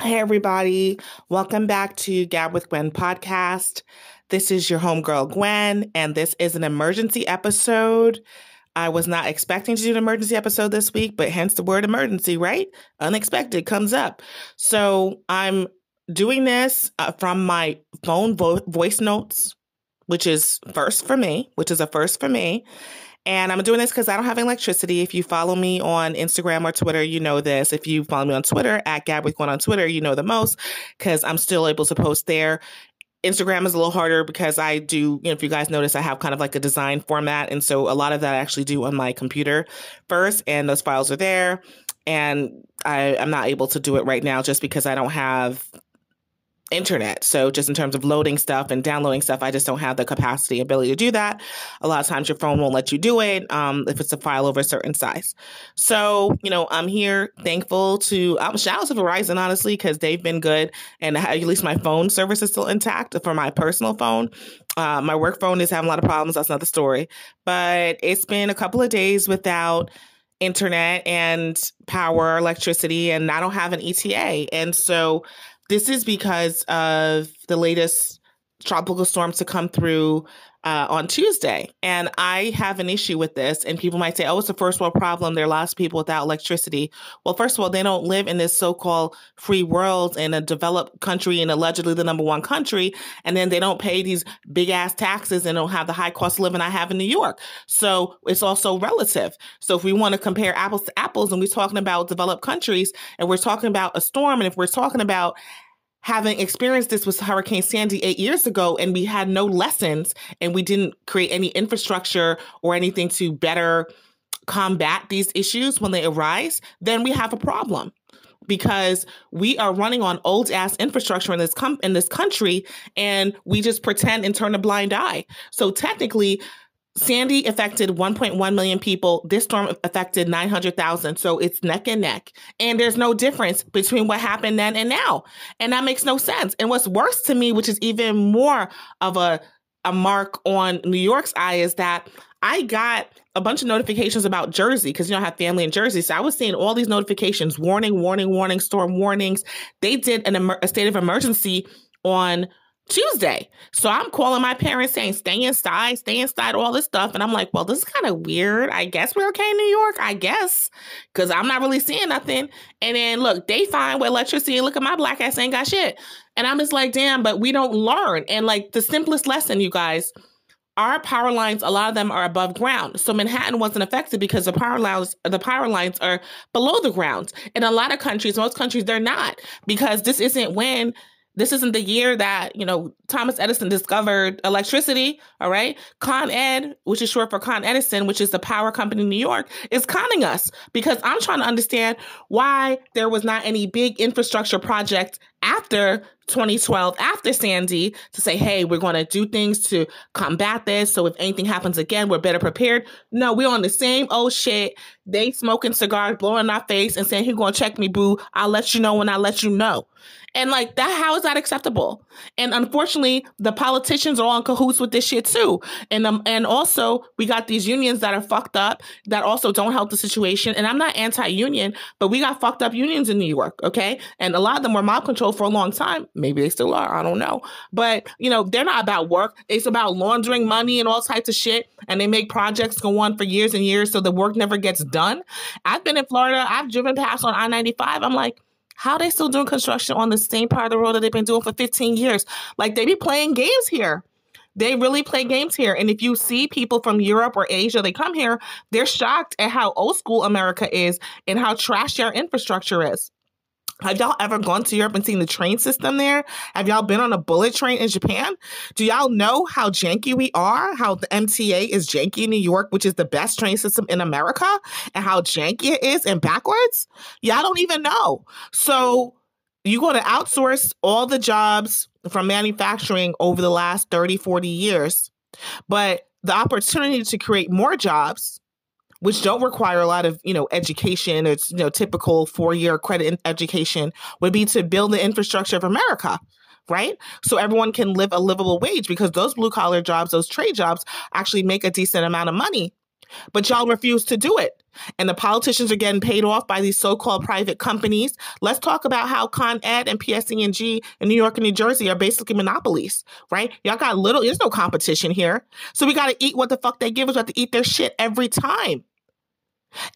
Hey, everybody. Welcome back to Gab with Gwen podcast. This is your homegirl, Gwen, and this is an emergency episode. I was not expecting to do an emergency episode this week, but hence the word emergency, right? Unexpected comes up. So I'm doing this uh, from my phone vo- voice notes, which is first for me, which is a first for me. And I'm doing this because I don't have electricity. If you follow me on Instagram or Twitter, you know this. If you follow me on Twitter at Gab with Gwen on Twitter, you know the most because I'm still able to post there. Instagram is a little harder because I do, you know, if you guys notice, I have kind of like a design format. And so a lot of that I actually do on my computer first, and those files are there. And I, I'm not able to do it right now just because I don't have internet. So just in terms of loading stuff and downloading stuff, I just don't have the capacity ability to do that. A lot of times your phone won't let you do it um, if it's a file over a certain size. So, you know, I'm here thankful to um, shout out to Verizon, honestly, because they've been good. And at least my phone service is still intact for my personal phone. Uh, my work phone is having a lot of problems. That's another story. But it's been a couple of days without internet and power, electricity, and I don't have an ETA. And so this is because of the latest tropical storms to come through uh, on Tuesday. And I have an issue with this. And people might say, oh, it's a first world problem. There are lots of people without electricity. Well, first of all, they don't live in this so called free world in a developed country and allegedly the number one country. And then they don't pay these big ass taxes and don't have the high cost of living I have in New York. So it's also relative. So if we want to compare apples to apples and we're talking about developed countries and we're talking about a storm and if we're talking about having experienced this with Hurricane Sandy eight years ago, and we had no lessons and we didn't create any infrastructure or anything to better combat these issues when they arise, then we have a problem because we are running on old ass infrastructure in this com- in this country and we just pretend and turn a blind eye. So technically Sandy affected 1.1 million people. This storm affected 900,000. So it's neck and neck. And there's no difference between what happened then and now. And that makes no sense. And what's worse to me, which is even more of a, a mark on New York's eye, is that I got a bunch of notifications about Jersey because you know I have family in Jersey. So I was seeing all these notifications warning, warning, warning, storm warnings. They did an a state of emergency on Tuesday. So I'm calling my parents saying, stay inside, stay inside, all this stuff. And I'm like, well, this is kind of weird. I guess we're okay in New York, I guess, because I'm not really seeing nothing. And then look, they find with electricity, look at my black ass ain't got shit. And I'm just like, damn, but we don't learn. And like the simplest lesson, you guys, our power lines, a lot of them are above ground. So Manhattan wasn't affected because the power lines, the power lines are below the ground. In a lot of countries, most countries, they're not because this isn't when this isn't the year that, you know, Thomas Edison discovered electricity, all right? Con Ed, which is short for Con Edison, which is the power company in New York, is conning us because I'm trying to understand why there was not any big infrastructure project after 2012, after Sandy, to say, hey, we're going to do things to combat this. So if anything happens again, we're better prepared. No, we're on the same old shit. They smoking cigars, blowing our face, and saying, "Who's going to check me, boo? I'll let you know when I let you know." And like that, how is that acceptable? And unfortunately, the politicians are all in cahoots with this shit too. And um, and also we got these unions that are fucked up that also don't help the situation. And I'm not anti-union, but we got fucked up unions in New York, okay? And a lot of them were mob control for a long time. Maybe they still are. I don't know. But you know, they're not about work. It's about laundering money and all types of shit. And they make projects go on for years and years, so the work never gets done. I've been in Florida. I've driven past on I-95. I'm like how they still doing construction on the same part of the road that they've been doing for 15 years? Like they be playing games here. They really play games here. And if you see people from Europe or Asia, they come here, they're shocked at how old school America is and how trashy our infrastructure is. Have y'all ever gone to Europe and seen the train system there? Have y'all been on a bullet train in Japan? Do y'all know how janky we are? How the MTA is janky in New York, which is the best train system in America, and how janky it is and backwards? Y'all don't even know. So you're going to outsource all the jobs from manufacturing over the last 30, 40 years, but the opportunity to create more jobs which don't require a lot of you know education it's you know typical four year credit education would be to build the infrastructure of america right so everyone can live a livable wage because those blue collar jobs those trade jobs actually make a decent amount of money But y'all refuse to do it. And the politicians are getting paid off by these so-called private companies. Let's talk about how Con Ed and PSE&G in New York and New Jersey are basically monopolies, right? Y'all got little, there's no competition here. So we got to eat what the fuck they give us. We have to eat their shit every time.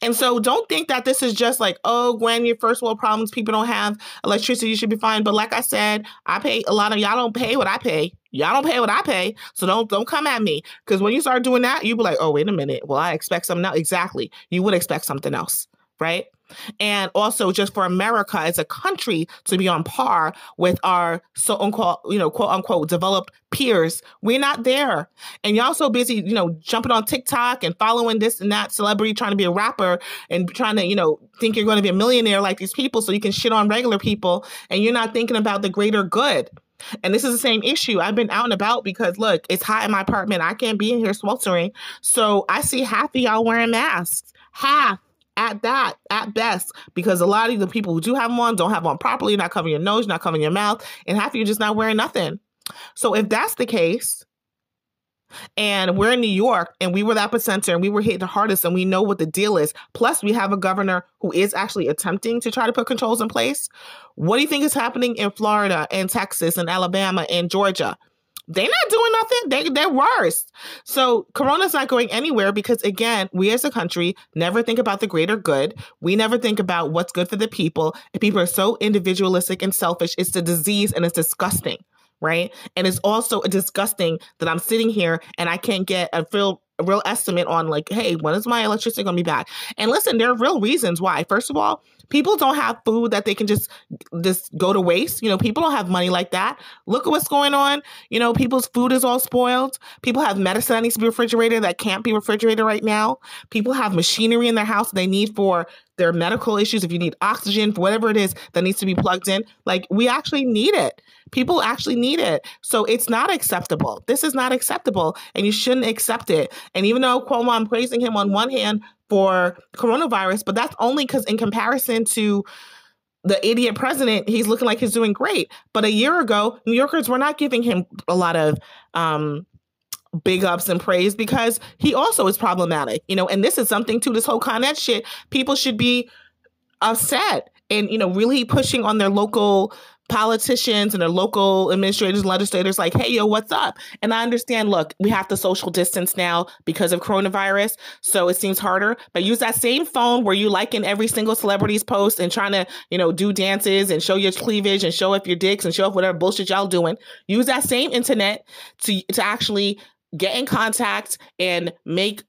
And so don't think that this is just like, oh, Gwen, your first world problems, people don't have electricity, you should be fine. But like I said, I pay a lot of y'all don't pay what I pay. Y'all don't pay what I pay. So don't don't come at me. Because when you start doing that, you be like, oh, wait a minute. Well, I expect something else. Exactly. You would expect something else, right? and also just for America as a country to be on par with our so unquote, you know, quote unquote developed peers. We're not there. And y'all so busy, you know, jumping on TikTok and following this and that celebrity trying to be a rapper and trying to, you know, think you're going to be a millionaire like these people so you can shit on regular people and you're not thinking about the greater good. And this is the same issue. I've been out and about because look, it's hot in my apartment. I can't be in here sweltering. So I see half of y'all wearing masks. Half at that at best because a lot of the people who do have them on don't have on properly not covering your nose not covering your mouth and half of you just not wearing nothing. So if that's the case and we're in new york and we were the epicenter and we were hit the hardest and we know what the deal is plus we have a governor who is actually attempting to try to put controls in place what do you think is happening in florida and texas and alabama and georgia they're not doing nothing. They they're worse. So Corona's not going anywhere because again, we as a country never think about the greater good. We never think about what's good for the people. And people are so individualistic and selfish. It's a disease and it's disgusting, right? And it's also disgusting that I'm sitting here and I can't get a real a real estimate on like, hey, when is my electricity gonna be back? And listen, there are real reasons why. First of all, people don't have food that they can just just go to waste. You know, people don't have money like that. Look at what's going on. You know, people's food is all spoiled. People have medicine that needs to be refrigerated that can't be refrigerated right now. People have machinery in their house they need for their medical issues. If you need oxygen, for whatever it is that needs to be plugged in, like we actually need it. People actually need it. So it's not acceptable. This is not acceptable, and you shouldn't accept it. And even though Cuomo, I'm praising him on one hand for coronavirus, but that's only because in comparison to the idiot president, he's looking like he's doing great. But a year ago, New Yorkers were not giving him a lot of um, big ups and praise because he also is problematic, you know. And this is something to this whole Con Ed shit. People should be upset and you know really pushing on their local politicians and their local administrators and legislators like, hey, yo, what's up? And I understand, look, we have to social distance now because of coronavirus. So it seems harder. But use that same phone where you like in every single celebrity's post and trying to, you know, do dances and show your cleavage and show off your dicks and show off whatever bullshit y'all doing. Use that same internet to to actually get in contact and make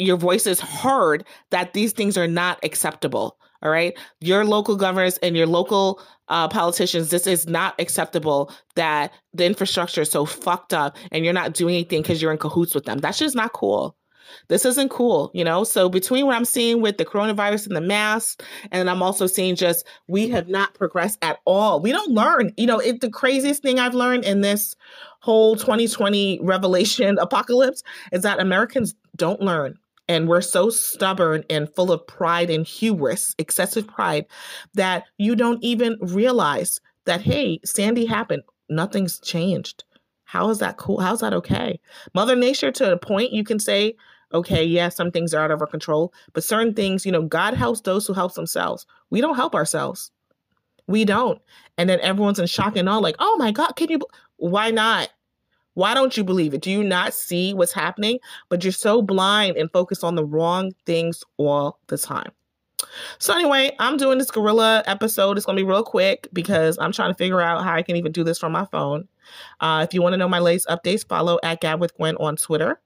your voices heard that these things are not acceptable. All right. Your local governors and your local uh, politicians, this is not acceptable that the infrastructure is so fucked up and you're not doing anything because you're in cahoots with them. That's just not cool. This isn't cool, you know? So, between what I'm seeing with the coronavirus and the mask, and I'm also seeing just we have not progressed at all. We don't learn. You know, it, the craziest thing I've learned in this whole 2020 revelation apocalypse is that Americans don't learn. And we're so stubborn and full of pride and hubris, excessive pride, that you don't even realize that, hey, Sandy happened. Nothing's changed. How is that cool? How's that okay? Mother Nature, to a point, you can say, okay, yeah, some things are out of our control, but certain things, you know, God helps those who help themselves. We don't help ourselves. We don't. And then everyone's in shock and all like, oh my God, can you? Why not? Why don't you believe it? Do you not see what's happening? But you're so blind and focused on the wrong things all the time. So anyway, I'm doing this guerrilla episode. It's gonna be real quick because I'm trying to figure out how I can even do this from my phone. Uh, if you want to know my latest updates, follow at Gab with Gwen on Twitter,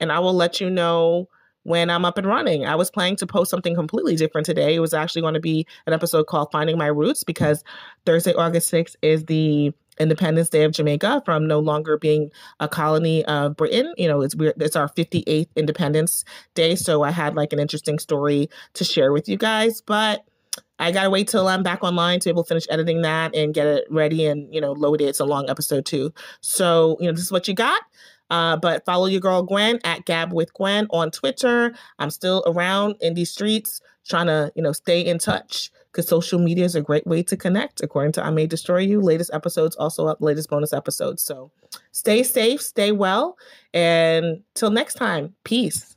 and I will let you know when I'm up and running. I was planning to post something completely different today. It was actually going to be an episode called Finding My Roots because Thursday, August 6th is the Independence Day of Jamaica from no longer being a colony of Britain. You know, it's weird. It's our 58th Independence Day, so I had like an interesting story to share with you guys, but I gotta wait till I'm back online to be able to finish editing that and get it ready and you know load it. It's a long episode too. So you know this is what you got. Uh, but follow your girl Gwen at Gab with Gwen on Twitter. I'm still around in these streets trying to you know stay in touch because social media is a great way to connect. According to I May Destroy You, latest episodes, also up latest bonus episodes. So stay safe, stay well, and till next time, peace.